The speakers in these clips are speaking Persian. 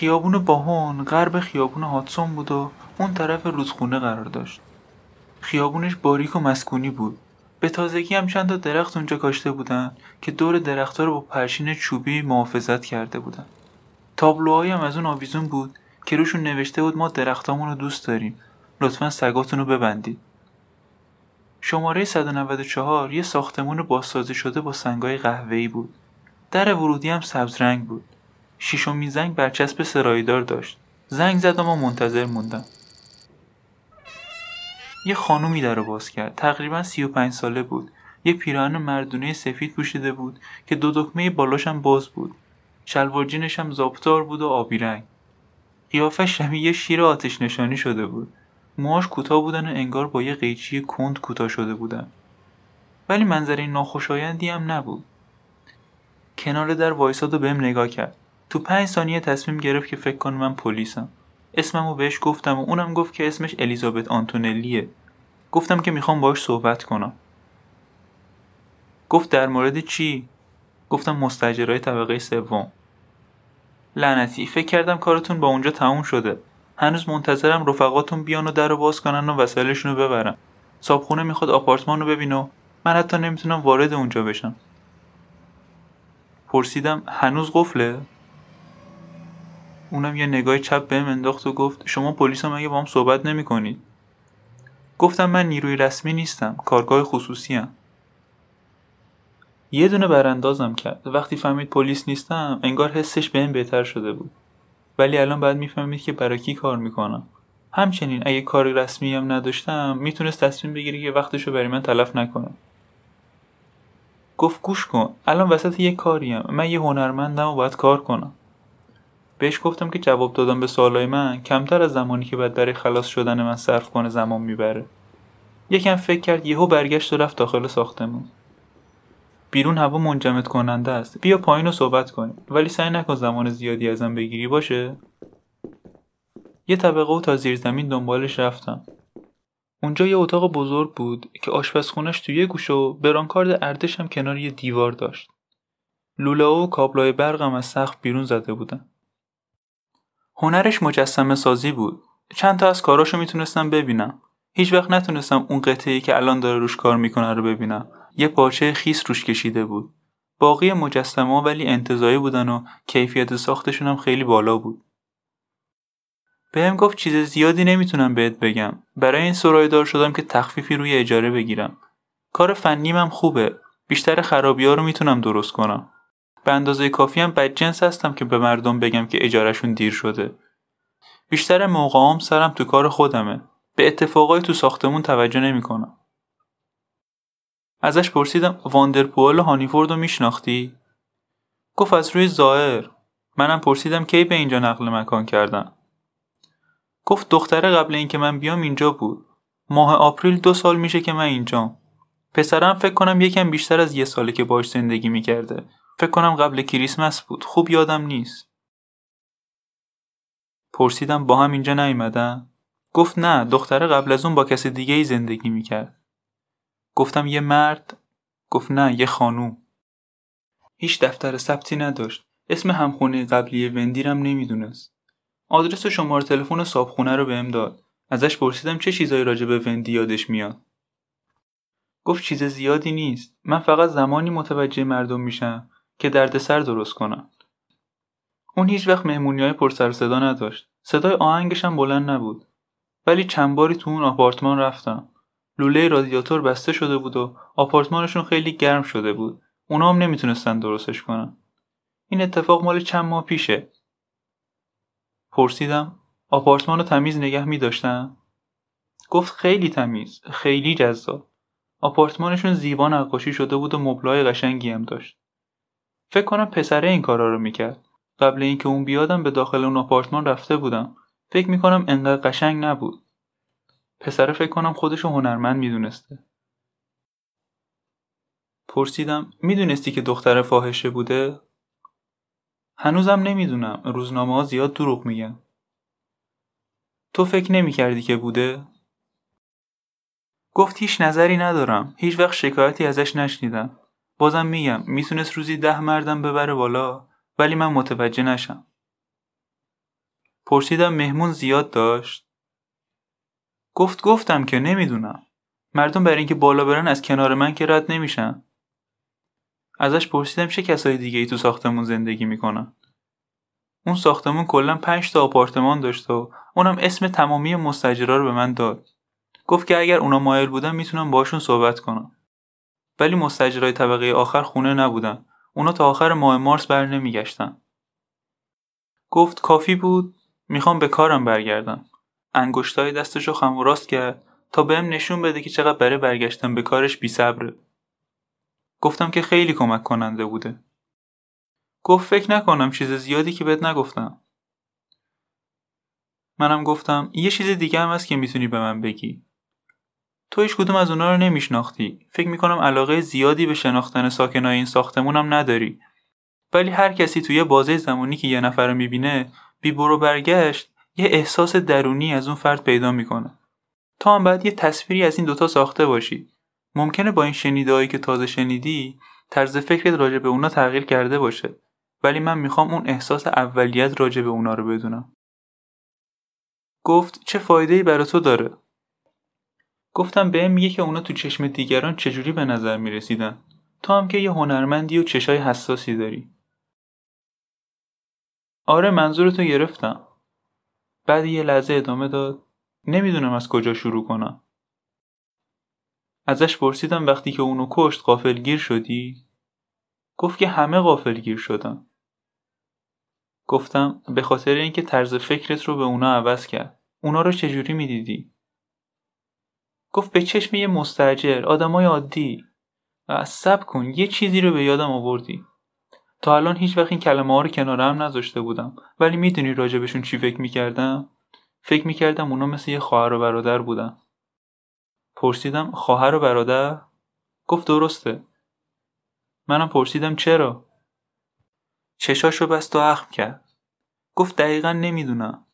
خیابون باهون غرب خیابون هاتسون بود و اون طرف رودخونه قرار داشت. خیابونش باریک و مسکونی بود. به تازگی هم چند تا درخت اونجا کاشته بودن که دور درختها رو با پرشین چوبی محافظت کرده بودن. تابلوهایی هم از اون آویزون بود که روشون نوشته بود ما درختامون رو دوست داریم. لطفا سگاتون رو ببندید. شماره 194 یه ساختمون بازسازی شده با سنگای قهوه‌ای بود. در ورودی هم سبز رنگ بود. شیشمین زنگ برچسب سرایدار داشت. زنگ زدم و منتظر موندم. یه خانومی در رو باز کرد. تقریبا 35 ساله بود. یه پیراهن مردونه سفید پوشیده بود که دو دکمه بالاش هم باز بود. شلوار جینش هم زابطار بود و آبی رنگ. قیافش شبیه یه شیر آتش نشانی شده بود. موهاش کوتاه بودن و انگار با یه قیچی کند کوتاه شده بودن. ولی منظره ناخوشایندی هم نبود. کنار در وایساد و بهم نگاه کرد. تو پنج ثانیه تصمیم گرفت که فکر کنم من پلیسم. اسممو بهش گفتم و اونم گفت که اسمش الیزابت آنتونلیه. گفتم که می‌خوام باش صحبت کنم. گفت در مورد چی؟ گفتم مستجرای طبقه سوم. لعنتی فکر کردم کارتون با اونجا تموم شده. هنوز منتظرم رفقاتون بیان و در رو باز کنن و وسایلشون رو ببرن. صابخونه می‌خواد آپارتمان رو ببینه من حتی نمی‌تونم وارد اونجا بشم. پرسیدم هنوز قفله؟ اونم یه نگاه چپ بهم انداخت و گفت شما پلیس مگه با هم صحبت نمی کنید؟ گفتم من نیروی رسمی نیستم کارگاه خصوصی هم. یه دونه براندازم کرد. وقتی فهمید پلیس نیستم انگار حسش بهم بهتر شده بود. ولی الان باید می‌فهمید که برای کی کار می‌کنم. همچنین اگه کار رسمی هم نداشتم می‌تونست تصمیم بگیره که وقتشو برای من تلف نکنه. گفت گوش کن الان وسط یه کاریم من یه هنرمندم و باید کار کنم. بهش گفتم که جواب دادم به سوالای من کمتر از زمانی که باید برای خلاص شدن من صرف کنه زمان می‌بره. یکم فکر کرد یهو برگشت و رفت داخل ساختمون. بیرون هوا منجمد کننده است. بیا پایین رو صحبت کنیم. ولی سعی نکن زمان زیادی ازم بگیری باشه؟ یه طبقه و تا زیر زمین دنبالش رفتم. اونجا یه اتاق بزرگ بود که آشپزخونش توی یه گوشه و برانکارد ارتش هم کنار یه دیوار داشت. لوله و کابلای برقم از سقف بیرون زده بودن. هنرش مجسمه سازی بود. چند تا از کاراشو می‌تونستم ببینم. هیچ وقت نتونستم اون قطعه که الان داره روش کار می‌کنه رو ببینم. یه پارچه خیس روش کشیده بود. باقی مجسمه ولی انتظایی بودن و کیفیت ساختشون هم خیلی بالا بود. بهم گفت چیز زیادی نمی‌تونم بهت بگم. برای این سرایدار شدم که تخفیفی روی اجاره بگیرم. کار فنیم هم خوبه. بیشتر خرابی ها رو می‌تونم درست کنم. به اندازه کافی هم بدجنس هستم که به مردم بگم که اجارهشون دیر شده. بیشتر موقعام سرم تو کار خودمه. به اتفاقای تو ساختمون توجه نمی‌کنم. ازش پرسیدم واندرپوال و هانیفورد رو میشناختی؟ گفت از روی ظاهر منم پرسیدم کی به اینجا نقل مکان کردن؟ گفت دختره قبل اینکه من بیام اینجا بود. ماه آپریل دو سال میشه که من اینجام. پسرم فکر کنم یکم بیشتر از یه ساله که باش زندگی می‌کرده. فکر کنم قبل کریسمس بود. خوب یادم نیست. پرسیدم با هم اینجا نیومدن؟ گفت نه دختره قبل از اون با کسی دیگه ای زندگی می‌کرد. گفتم یه مرد؟ گفت نه یه خانوم. هیچ دفتر ثبتی نداشت. اسم همخونه قبلی وندیرم نمی‌دونست. آدرس و شماره تلفن صابخونه رو بهم داد. ازش پرسیدم چه چیزایی راجع به وندی یادش میاد. گفت چیز زیادی نیست. من فقط زمانی متوجه مردم میشم. که دردسر درست کنم اون هیچ وقت مهمونی های پر سر صدا نداشت. صدای آهنگش هم بلند نبود. ولی چند باری تو اون آپارتمان رفتم. لوله رادیاتور بسته شده بود و آپارتمانشون خیلی گرم شده بود. اونا هم نمی‌تونستن درستش کنن. این اتفاق مال چند ماه پیشه. پرسیدم آپارتمان رو تمیز نگه می گفت خیلی تمیز خیلی جذاب. آپارتمانشون زیبا نقاشی شده بود و مبلای قشنگی هم داشت. فکر کنم پسره این کارا رو می‌کرد. قبل اینکه اون بیادم به داخل اون آپارتمان رفته بودم. فکر می‌کنم انقدر قشنگ نبود. پسره فکر کنم خودشو هنرمند می‌دونسته. پرسیدم می‌دونستی که دختر فاحشه بوده؟ هنوزم نمی‌دونم. روزنامه ها زیاد دروغ میگن. تو فکر نمی‌کردی که بوده؟ گفت هیچ نظری ندارم. هیچ وقت شکایتی ازش نشنیدم. بازم میگم می‌تونست روزی ده مردم ببره بالا ولی من متوجه نشم. پرسیدم مهمون زیاد داشت؟ گفت گفتم که نمی‌دونم. مردم برای اینکه بالا برن از کنار من که رد نمیشن. ازش پرسیدم چه کسای دیگه ای تو ساختمون زندگی می‌کنن؟ اون ساختمون کلا پنج تا آپارتمان داشت و اونم اسم تمامی مستجرا رو به من داد. گفت که اگر اونا مایل بودن می‌تونم باشون صحبت کنم ولی مستجرای طبقه آخر خونه نبودن اونا تا آخر ماه مارس بر نمیگشتن گفت کافی بود می‌خوام به کارم برگردم انگشتای دستشو خم و راست کرد تا بهم نشون بده که چقدر برای برگشتن به کارش بی صبره. گفتم که خیلی کمک کننده بوده. گفت فکر نکنم چیز زیادی که بهت نگفتم. منم گفتم یه چیز دیگه هم هست که می‌تونی به من بگی. تو هیچ کدوم از اونا رو نمیشناختی. فکر می‌کنم علاقه زیادی به شناختن ساکنای این ساختمونم نداری. ولی هر کسی توی بازه زمانی که یه نفر رو می‌بینه بی برو برگشت یه احساس درونی از اون فرد پیدا می‌کنه. تا هم باید یه تصویری از این دوتا ساخته باشی. ممکنه با این شنیدهایی که تازه شنیدی طرز فکرت راجع به اونا تغییر کرده باشه. ولی من می‌خوام اون احساس اولیت راجع به اونا رو بدونم. گفت چه فایده برای تو داره؟ گفتم بهم میگه که اونا تو چشم دیگران چجوری به نظر می‌رسیدن. تا هم که یه هنرمندی و چشای حساسی داری. آره منظورتو گرفتم. بعد یه لحظه ادامه داد نمی‌دونم از کجا شروع کنم ازش پرسیدم وقتی که اونو کشت قافلگیر شدی گفت که همه قافلگیر شدن گفتم به خاطر اینکه طرز فکرت رو به اونا عوض کرد اونا رو چجوری می‌دیدی گفت به چشم یه مستجر آدمای عادی. سب کن یه چیزی رو به یادم آوردی. تا الان هیچ وقت این کلمه ها رو کنارم نذاشته بودم. ولی می‌دونی راجبشون چی فکر می‌کردم؟ فکر می‌کردم اونا مثل یه خواهر و برادر بودن. پرسیدم خواهر و برادر؟ گفت درسته. منم پرسیدم چرا؟ چشاشو بست و اخم کرد. گفت دقیقا نمی‌دونم.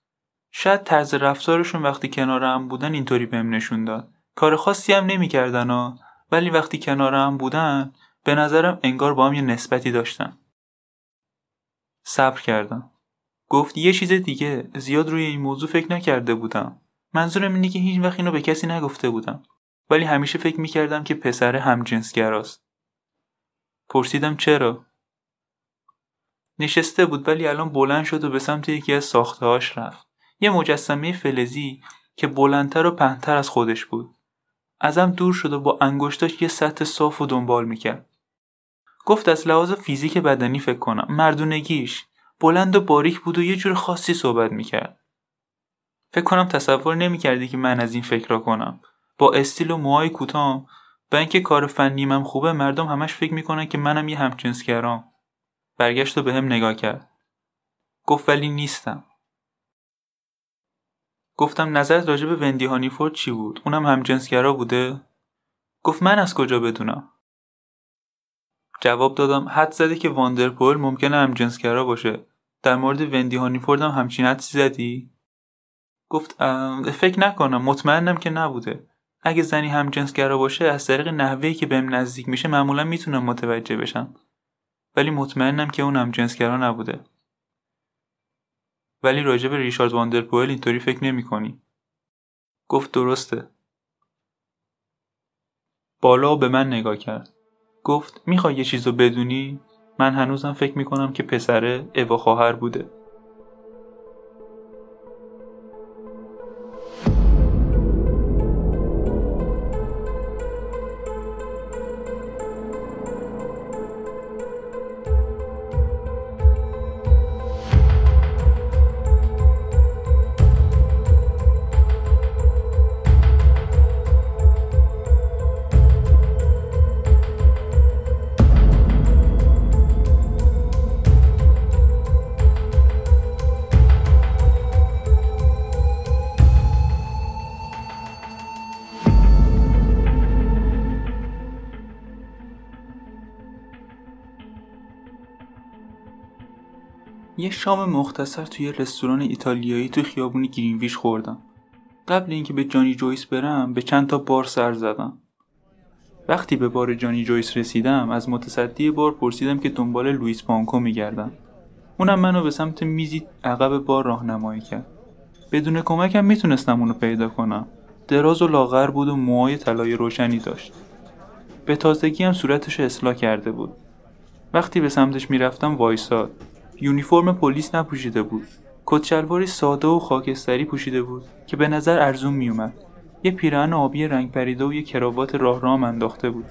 شاید طرز رفتارشون وقتی کنارم بودن اینطوری بهم نشون داد. کار خاصی هم نمی‌کردن ها ولی وقتی کنارم بودن به نظرم انگار با هم یه نسبتی داشتن. صبر کردم. گفت یه چیز دیگه زیاد روی این موضوع فکر نکرده بودم. منظورم اینه که هیچ وقت اینو به کسی نگفته بودم. ولی همیشه فکر می‌کردم که پسر همجنسگراست. پرسیدم چرا؟ نشسته بود ولی الان بلند شد و به سمت یکی از ساختهاش رفت. یه مجسمه فلزی که بلندتر و پهنتر از خودش بود. ازم دور شد و با انگشتاش یه سطح صاف و دنبال می‌کرد گفت از لحاظ فیزیک بدنی فکر کنم مردونگیش بلند و باریک بود و یه جور خاصی صحبت می‌کرد. فکر کنم تصور نمی‌کردی که من از این فکر را کنم. با استیل و موهای کوتاه با اینکه کار فنیمم خوبه مردم همش فکر می‌کنن که منم یه همجنسگرام. برگشت و به هم نگاه کرد. گفت ولی نیستم. گفتم نظرت راجع به وندی هانیفورد چی بود؟ اونم همجنسگرا بوده؟ گفت من از کجا بدونم؟ جواب دادم حد زدی که واندرپول ممکنه همجنسگرا باشه در مورد وندی هانیفورد هم همچین حدسی زدی گفت فکر نکنم مطمئنم که نبوده اگه زنی همجنسگرا باشه از طریق نحوهی که بهم نزدیک میشه معمولا می‌تونم متوجه بشم ولی مطمئنم که اون همجنسگرا نبوده ولی راجع به ریشارد واندرپول اینطوری فکر نمی کنی. گفت درسته بالا به من نگاه کرد گفت می‌خوای یه چیزو بدونی؟ من هنوزم فکر می‌کنم که پسره اوا خواهر بوده یه شام مختصر توی رستوران ایتالیایی تو خیابون گرینویش خوردم. قبل اینکه به جانی جویس برم به چند تا بار سر زدم. وقتی به بار جانی جویس رسیدم از متصدی بار پرسیدم که دنبال لوئیس پانکو میگردم. اونم منو به سمت میزی عقب بار راهنمایی کرد بدون کمکم می‌تونستم اونو پیدا کنم دراز و لاغر بود و موهای طلای روشنی داشت به تازگی هم صورتش اصلاح کرده بود وقتی به سمتش می‌رفتم وایساد یونیفرم پلیس نپوشیده بود. کت ساده و خاکستری پوشیده بود که به نظر ارزون میومد یه پیراهن آبی رنگ پریده و یه کراوات راه رام انداخته بود.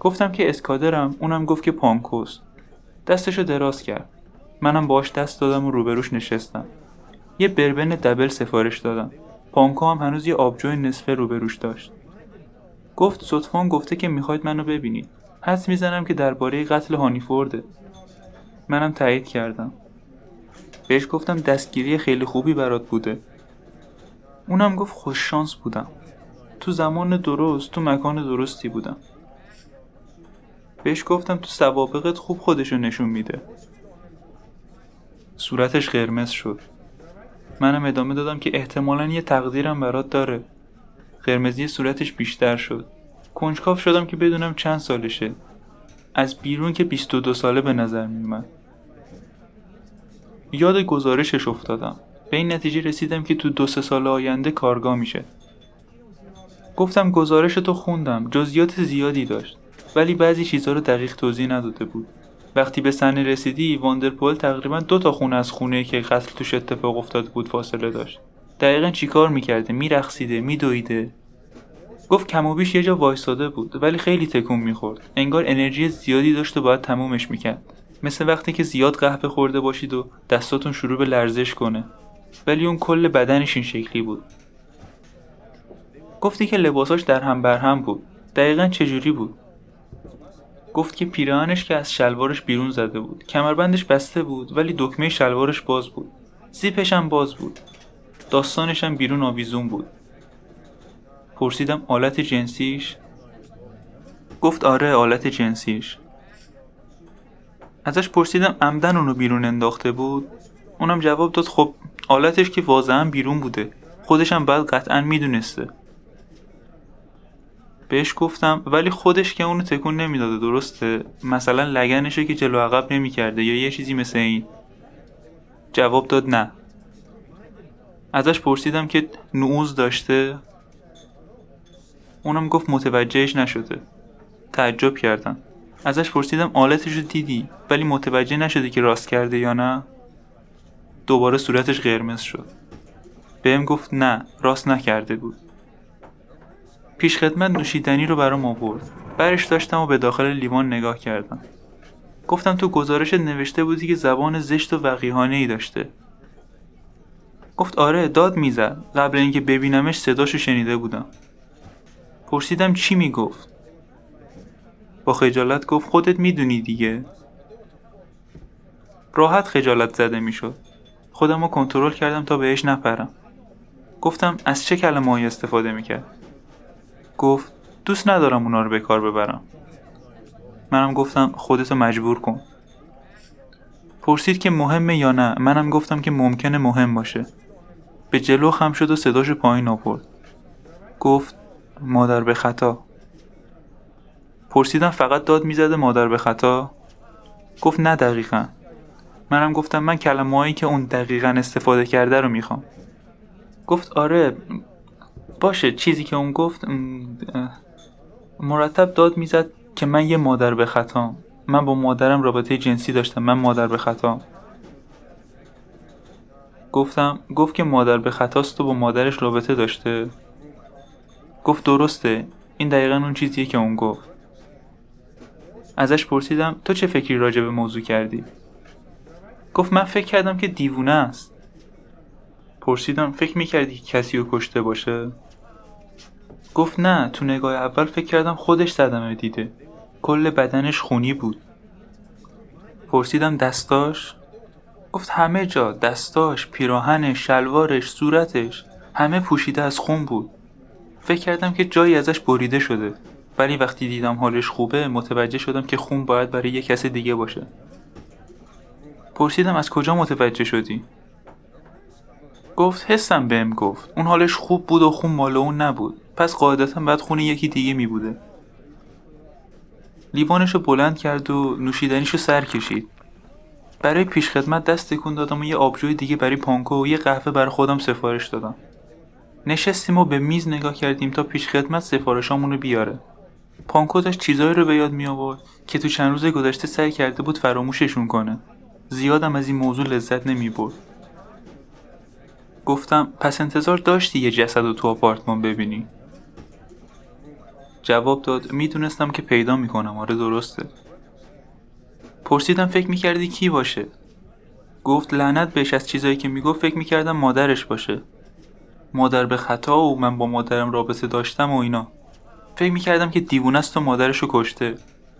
گفتم که اسکادرم اونم گفت که پانکوست. دستشو دراز کرد. منم باش دست دادم و روبروش نشستم. یه بربن دبل سفارش دادم. پانکو هم هنوز یه آبجوی نصفه روبروش داشت. گفت صدفان گفته که می‌خواید منو ببینید. حس می‌زنم که درباره قتل هانیفورده. منم تایید کردم. بهش گفتم دستگیری خیلی خوبی برات بوده. اونم گفت خوش شانس بودم. تو زمان درست تو مکان درستی بودم. بهش گفتم تو سوابقت خوب خودشو نشون میده. صورتش قرمز شد. منم ادامه دادم که احتمالا یه تقدیرم برات داره. قرمزی صورتش بیشتر شد. کنجکاف شدم که بدونم چند سالشه. از بیرون که 22 ساله به نظر میومد یاد گزارشش افتادم. به این نتیجه رسیدم که تو دو سه سال آینده کارگاه میشه. گفتم گزارش تو خوندم جزئیات زیادی داشت ولی بعضی چیزها رو دقیق توضیح نداده بود. وقتی به سنه رسیدی واندرپول تقریبا دو تا خونه از خونه که قتل توش اتفاق افتاده بود فاصله داشت. دقیقا چیکار می‌کرده؟ میرقصیده میدویده. گفت کم و بیش یه جا وایستاده بود ولی خیلی تکون می‌خورد. انگار انرژی زیادی داشت و باید تمومش می‌کرد. مثل وقتی که زیاد قهوه خورده باشید و دستاتون شروع به لرزش کنه. ولی اون کل بدنش این شکلی بود. گفتی که لباساش در هم بر هم بود. دقیقا چجوری بود؟ گفت که پیراهنش که از شلوارش بیرون زده بود. کمربندش بسته بود ولی دکمه شلوارش باز بود. زیپش هم باز بود. داستانش هم بیرون آویزون بود. پرسیدم آلت جنسیش؟ گفت آره آلت جنسیش. ازش پرسیدم عمدن اونو بیرون انداخته بود؟ اونم جواب داد خب آلتش که واضحا بیرون بوده. خودشم بعد قطعا می‌دونسته. بهش گفتم ولی خودش که اونو تکون نمی‌داده درسته؟ مثلا لگنشه که جلو عقب نمی‌کرده یا یه چیزی مثل این. جواب داد نه. ازش پرسیدم که نعوز داشته؟ اونم گفت متوجهش نشده. تعجب کردم. ازش پرسیدم آلتش رو دیدی ولی متوجه نشده که راست کرده یا نه. دوباره صورتش قرمز شد. بهم گفت نه راست نکرده بود. پیش خدمت نوشیدنی رو برام آورد. برش داشتم و به داخل لیوان نگاه کردم. گفتم تو گزارش نوشته بودی که زبان زشت و وقیهانه ای داشته. گفت آره داد می‌زد. قبل اینکه ببینمش صداشو شنیده بودم. پرسیدم چی می‌گفت؟ با خجالت گفت خودت می‌دونی دیگه. راحت خجالت زده می‌شد. خودم رو کنترل کردم تا بهش نپرم. گفتم از چه کلمه استفاده می‌کرد؟ گفت دوست ندارم اونا رو به کار ببرم. منم گفتم خودتو مجبور کن. پرسید که مهمه یا نه. منم گفتم که ممکنه مهم باشه. به جلو خم شد و صداشو پایین آورد. گفت مادر به خطا. پرسیدم فقط داد می‌زده مادر به خطا؟ گفت نه دقیقا. منم گفتم من کلمه هایی که اون دقیقا استفاده کرده رو می‌خوام. گفت آره باشه چیزی که اون گفت مرتب داد می‌زد که من یه مادر به خطام. من با مادرم رابطه جنسی داشتم من مادر به خطام. گفتم گفت که مادر به خطاست و با مادرش رابطه داشته. گفت درسته. این دقیقا اون چیزیه که اون گفت. ازش پرسیدم تو چه فکری راجع به موضوع کردی؟ گفت من فکر کردم که دیوونه است. پرسیدم فکر می‌کردی که کسی رو کشته باشه؟ گفت نه تو نگاه اول فکر کردم خودش صدمه دیده. کل بدنش خونی بود. پرسیدم دستاش؟ گفت همه جا دستاش پیراهنش شلوارش صورتش همه پوشیده از خون بود. فکر کردم که جایی ازش بریده شده. ولی وقتی دیدم حالش خوبه متوجه شدم که خون باید برای یه کس دیگه باشه. پرسیدم از کجا متوجه شدی؟ گفت حسم بهم گفت. اون حالش خوب بود و خون مال اون نبود. پس قاعدتا بعد خون یکی دیگه می بوده. لیوانشو بلند کرد و نوشیدنیشو سر کشید. برای پیشخدمت دست تکون دادم و یه آبجوی دیگه برای پانکو و یه قهوه برای خودم سفارش دادم. نشستیم و به میز نگاه کردیم تا پیشخدمت سفارشامون رو بیاره. پانکو داشت چیزایی رو به یاد می آورد که تو چند روز گذشته سعی کرده بود فراموششون کنه. زیادم از این موضوع لذت نمی برد گفتم پس انتظار داشتی یه جسد رو تو آپارتمان ببینی؟ جواب داد می‌دونستم که پیدا می‌کنم. آره درسته. پرسیدم فکر می‌کردی کی باشه؟ گفت لعنت بهش از چیزایی که می‌گفت فکر می‌کردم مادرش باشه. مادر به خطا و من با مادرم رابطه داشتم و اینا. فکر می‌کردم که دیوونه است و مادرشو کشته.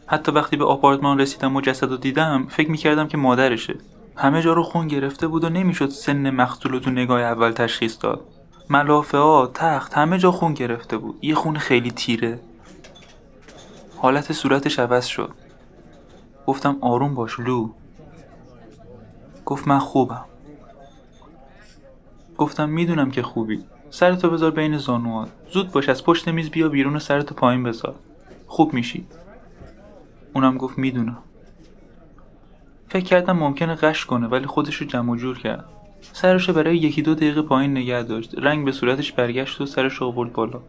حتی وقتی به آپارتمان رسیدم و جسد رو دیدم فکر می‌کردم که مادرشه. همه جا رو خون گرفته بود و نمی‌شد سن مقتول تو نگاه اول تشخیص داد. ملافه ها تخت همه جا خون گرفته بود. یه خون خیلی تیره. حالت صورتش عوض شد. گفتم آروم باش لو. گفت من خوبم. گفتم می‌دونم که خوبی. سرتو بذار بین زانوات زود باش از پشت میز بیا بیرون و سرتو پایین بذار. خوب میشی. اونم گفت می‌دونم. فکر کردم ممکنه قش کنه ولی خودش رو جمع جور کرد. سرش برای یکی دو دقیقه پایین نگه داشت. رنگ به صورتش برگشت و سرش رو آورد بالا.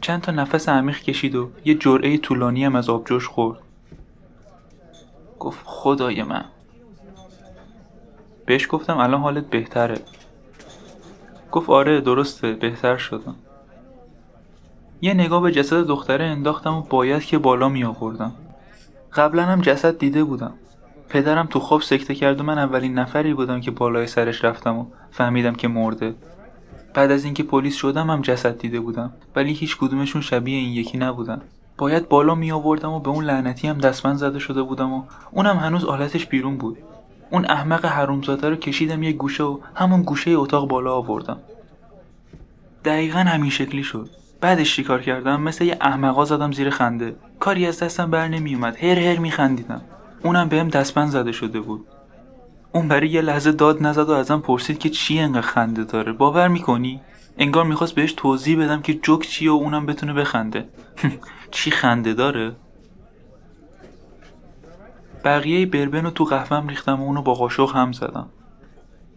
چند تا نفس عمیق کشید و یه جرعه طولانی هم از آبجوش خورد. گفت خدای من. بهش گفتم الان حالت بهتره. گفت آره درسته بهتر شدم یه نگاه به جسد دختره انداختم و باید که بالا می آوردم. قبلا هم جسد دیده بودم. پدرم تو خواب سکته کرد و من اولین نفری بودم که بالای سرش رفتم و فهمیدم که مرده. بعد از اینکه پلیس شدم هم جسد دیده بودم. ولی هیچ کدومشون شبیه این یکی نبودن. باید بالا می آوردم و به اون لعنتی هم دستمند زده شده بودم و اونم هنوز آلتش بیرون بود. اون احمق حرومزاده رو کشیدم یه گوشه و همون گوشه اتاق بالا آوردم. دقیقا همین شکلی شد. بعدش چیکار کردم؟ مثل یه احمقا زدم زیر خنده. کاری از دستم بر نمیومد هر هر میخندیدم. اونم بهم دستبند زده شده بود. اون برای یه لحظه داد نزد و ازم پرسید که چی انقدر خنده داره. باور می‌کنی؟ انگار می‌خواست بهش توضیح بدم که جوک چیه و اونم بتونه بخنده. چی خنده داره؟ بقیه بربن رو تو قهوهم ریختم و اونو با قاشق هم زدم.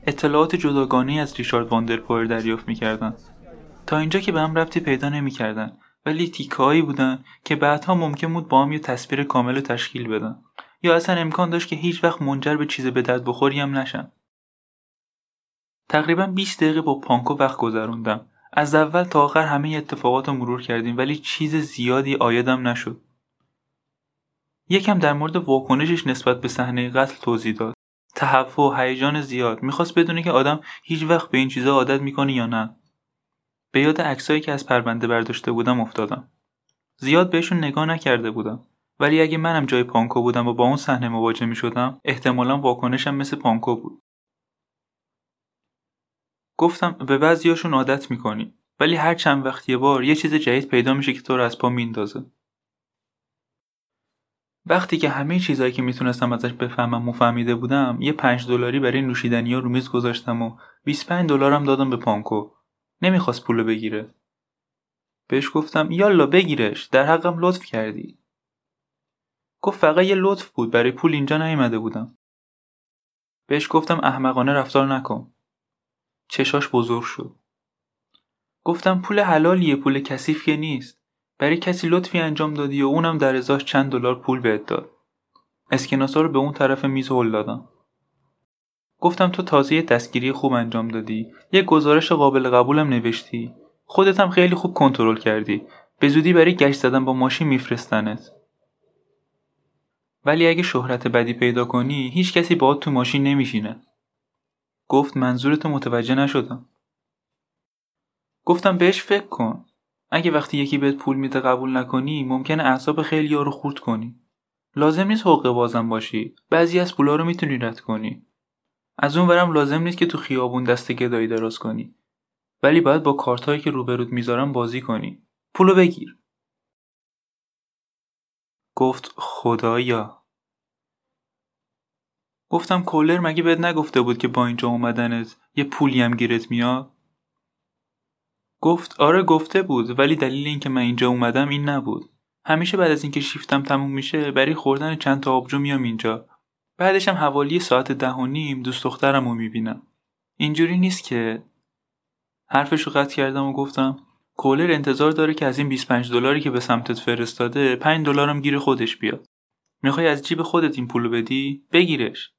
اطلاعات جداگانه از ریچارد واندرپویر دریافت می‌کردن. تا اینجا که به هم ربطی پیدا نمی‌کردن ولی تیکههایی بودن که بعدها ممکن بود با هم یه تصویر کامل تشکیل بدن. یا اصلا امکان داشت که هیچ وقت منجر به چیز به درد بخوری هم نشن. تقریبا 20 دقیقه با پانکو وقت گذروندم. از اول تا آخر همه اتفاقات رو مرور کردیم ولی چیز زیادی آیدم نشد. یکم در مورد واکنشش نسبت به صحنه قتل توضیح داد. تهوع و هیجان زیاد. می‌خواست بدونه که آدم هیچ وقت به این چیزا عادت می‌کنه یا نه. به یاد عکسایی که از پرونده برداشته بودم افتادم. زیاد بهشون نگاه نکرده بودم. ولی اگه منم جای پانکو بودم و با اون صحنه مواجه می شدم احتمالا واکنشم مثل پانکو بود. گفتم به بعضیاشون عادت می‌کنی. ولی هر چند وقت یه بار یه چیز جدید پیدا میشه که تو رو از پا میندازه وقتی که همه چیزهایی که می‌تونستم ازش بفهمم مفهمیده بودم یه پنج دلاری برای نوشیدنی ها رو میز گذاشتم و 25 دلارم دادم به پانکو. نمی‌خواست پولو بگیره. بهش گفتم یالا بگیرش در حقم لطف کردی. گفت فقط یه لطف بود برای پول اینجا نیومده بودم. بهش گفتم احمقانه رفتار نکن. چشاش بزرگ شد. گفتم پول حلالیه پول کثیف که نیست. برای کسی لطفی انجام دادی و اونم در ازاش چند دلار پول بهت داد. اسکناسا رو به اون طرف میز هل دادم. گفتم تو تازه دستگیری خوب انجام دادی. یه گزارش قابل قبولم نوشتی. خودت هم خیلی خوب کنترل کردی. به زودی برای گشت زدن با ماشین میفرستنت. ولی اگه شهرت بدی پیدا کنی هیچ کسی باهات تو ماشین نمیشینه. گفت منظورتو متوجه نشدم. گفتم بهش فکر کن. اگه وقتی یکی بهت پول میده قبول نکنی ممکنه اعصاب خیلی رو خورد کنی. لازم نیست حقوق بازم باشی. بعضی از پولا رو می‌تونی رد کنی. از اون ورم لازم نیست که تو خیابون دست گدایی دراز کنی. ولی باید با کارتهایی که روبرود می‌ذارم بازی کنی. پولو بگیر. گفت خدایا. گفتم کولر مگه بهت نگفته بود که با اینجا اومدنت یه پولی هم گیرت میاد؟ گفت آره گفته بود ولی دلیل اینکه من اینجا اومدم این نبود. همیشه بعد از اینکه شیفتم تموم میشه برای خوردن چند تا آبجو میام اینجا. بعدش هم حوالی ساعت ده و نیم دوست دخترم رو می‌بینم. اینجوری نیست که حرفش رو قطع کردم و گفتم کولر انتظار داره که از این 25 دلاری که به سمتت فرستاده 5 دلارم گیر خودش بیاد. می‌خوای از جیب خودت این پولو بدی؟ بگیرش.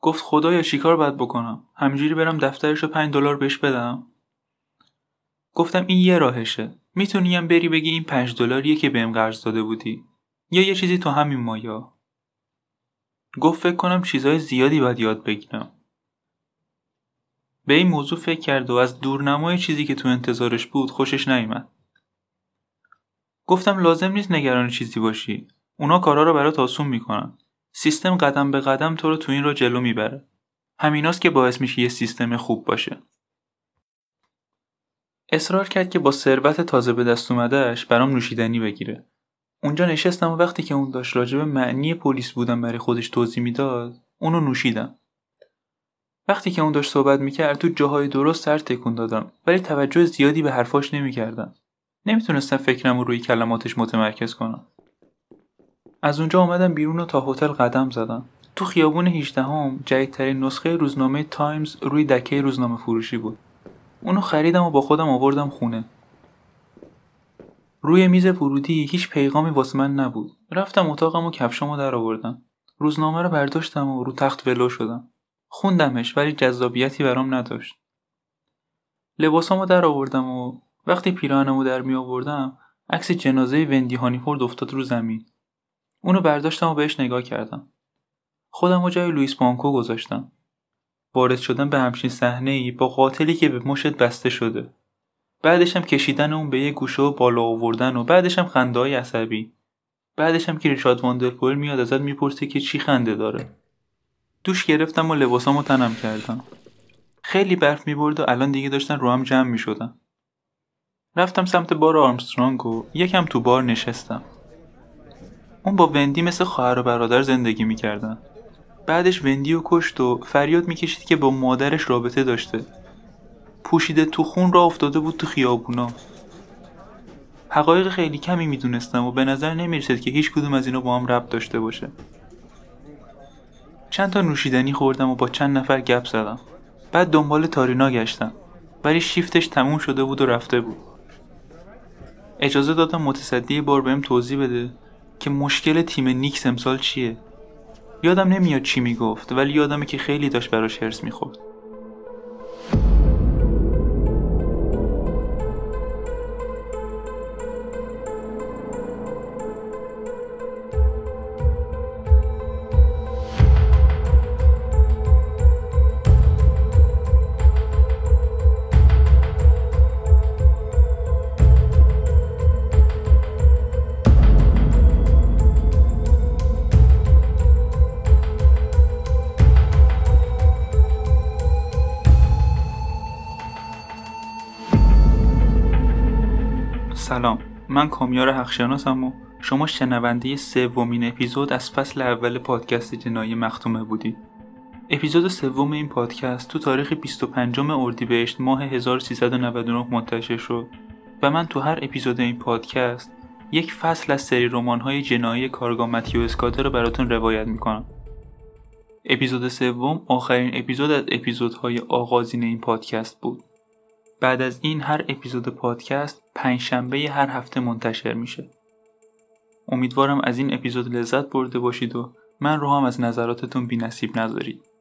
گفت خدایا چیکار باید بکنم؟ همینجوری برم دفترش رو 5 دلار بهش بدم؟ گفتم این یه راهشه. می‌تونی هم بری بگی این 5 دلاریه که بهم قرض داده بودی. یا یه چیزی تو همین مایا. گفت فکر کنم چیزای زیادی باید یاد بگیرم. به این موضوع فکر کرد و از دورنمای چیزی که تو انتظارش بود خوشش نیومد. گفتم لازم نیست نگران چیزی باشی. اونا کارا رو برات آسون می‌کنن. سیستم قدم به قدم تو رو تو این رو جلو می‌بره. همیناست که باعث میشه یه سیستم خوب باشه. اصرار کرد که با ثروت تازه به دست اومدهش برام نوشیدنی بگیره. اونجا نشستم و وقتی که اون داشت راجب معنی پلیس بودن برای خودش توضیح می‌داد اونو نوشیدم. وقتی که اون داشت صحبت می‌کرد تو جاهای درست سر تکون دادم ولی توجه زیادی به حرفاش نمی‌کردم. نمی‌تونستم فکرم رو روی کلماتش متمرکز کنم. از اونجا آمدم بیرون و تا هتل قدم زدم. تو خیابون 18 هم جدیدترین نسخه روزنامه تایمز روی دکه روزنامه فروشی بود. اونو خریدم و با خودم آوردم خونه. روی میز ورودی هیچ پیغامی واسه من نبود. رفتم اتاقم و کفشامو در آوردم. روزنامه رو برداشتم و رو تخت ولو شدم. خوندمش ولی جذابیتی برام نداشت. لباسامو در آوردم و وقتی پیراهنمو در می آوردم عکس جنازه وندی هانیفورد افتاد رو زمین. اونو برداشتم و بهش نگاه کردم. خودم و جای لوئیس بانکو گذاشتم. وارد شدن به همچین صحنه ای با قاتلی که به مشت بسته شده. بعدش هم کشیدن اون به یه گوشه و بالا آوردن و بعدش هم خنده های عصبی. بعدش هم که ریشاد واندرپول میاد ازت می‌پرسه که چی خنده داره. دوش گرفتم و لباسامو تنم کردم. خیلی برف می‌برد و الان دیگه داشتن رو هم جمع می‌شدن. رفتم سمت بار آرمسترانگ و یکم تو بار نشستم. اون با وندی مثل خواهر و برادر زندگی می‌کردن. بعدش وندی و کشت و فریاد می‌کشید که با مادرش رابطه داشته. پوشیده تو خون را افتاده بود تو خیابونا. حقایق خیلی کمی می‌دونستم و به نظر نمی‌رسید که هیچ کدوم از اینا با هم ربط داشته باشه. چند تا نوشیدنی خوردم و با چند نفر گپ زدم. بعد دنبال تارینا گشتم. ولی شیفتش تموم شده بود و رفته بود. اجازه دادم متصدی بار بهم توضیح بده که مشکل تیم نیکس امسال چیه. یادم نمیاد چی می‌گفت ولی یادمه که خیلی داشت براش هرس می‌خورد. سلام. من کامیار حقشناسم و شما شنونده سومین اپیزود از فصل اول پادکست جنایی مختومه بودید. اپیزود سوم این پادکست تو تاریخ 25 اردیبهشت ماه 1399 منتشر شد و من تو هر اپیزود این پادکست یک فصل از سری های جنایی کارگاه متیو اسکاته رو براتون روایت می‌کنم. اپیزود سوم آخرین اپیزود از اپیزودهای آغازین این پادکست بود. بعد از این هر اپیزود پادکست پنجشنبه هر هفته منتشر میشه. امیدوارم از این اپیزود لذت برده باشید و من رو هم از نظراتتون بی نصیب نذارید.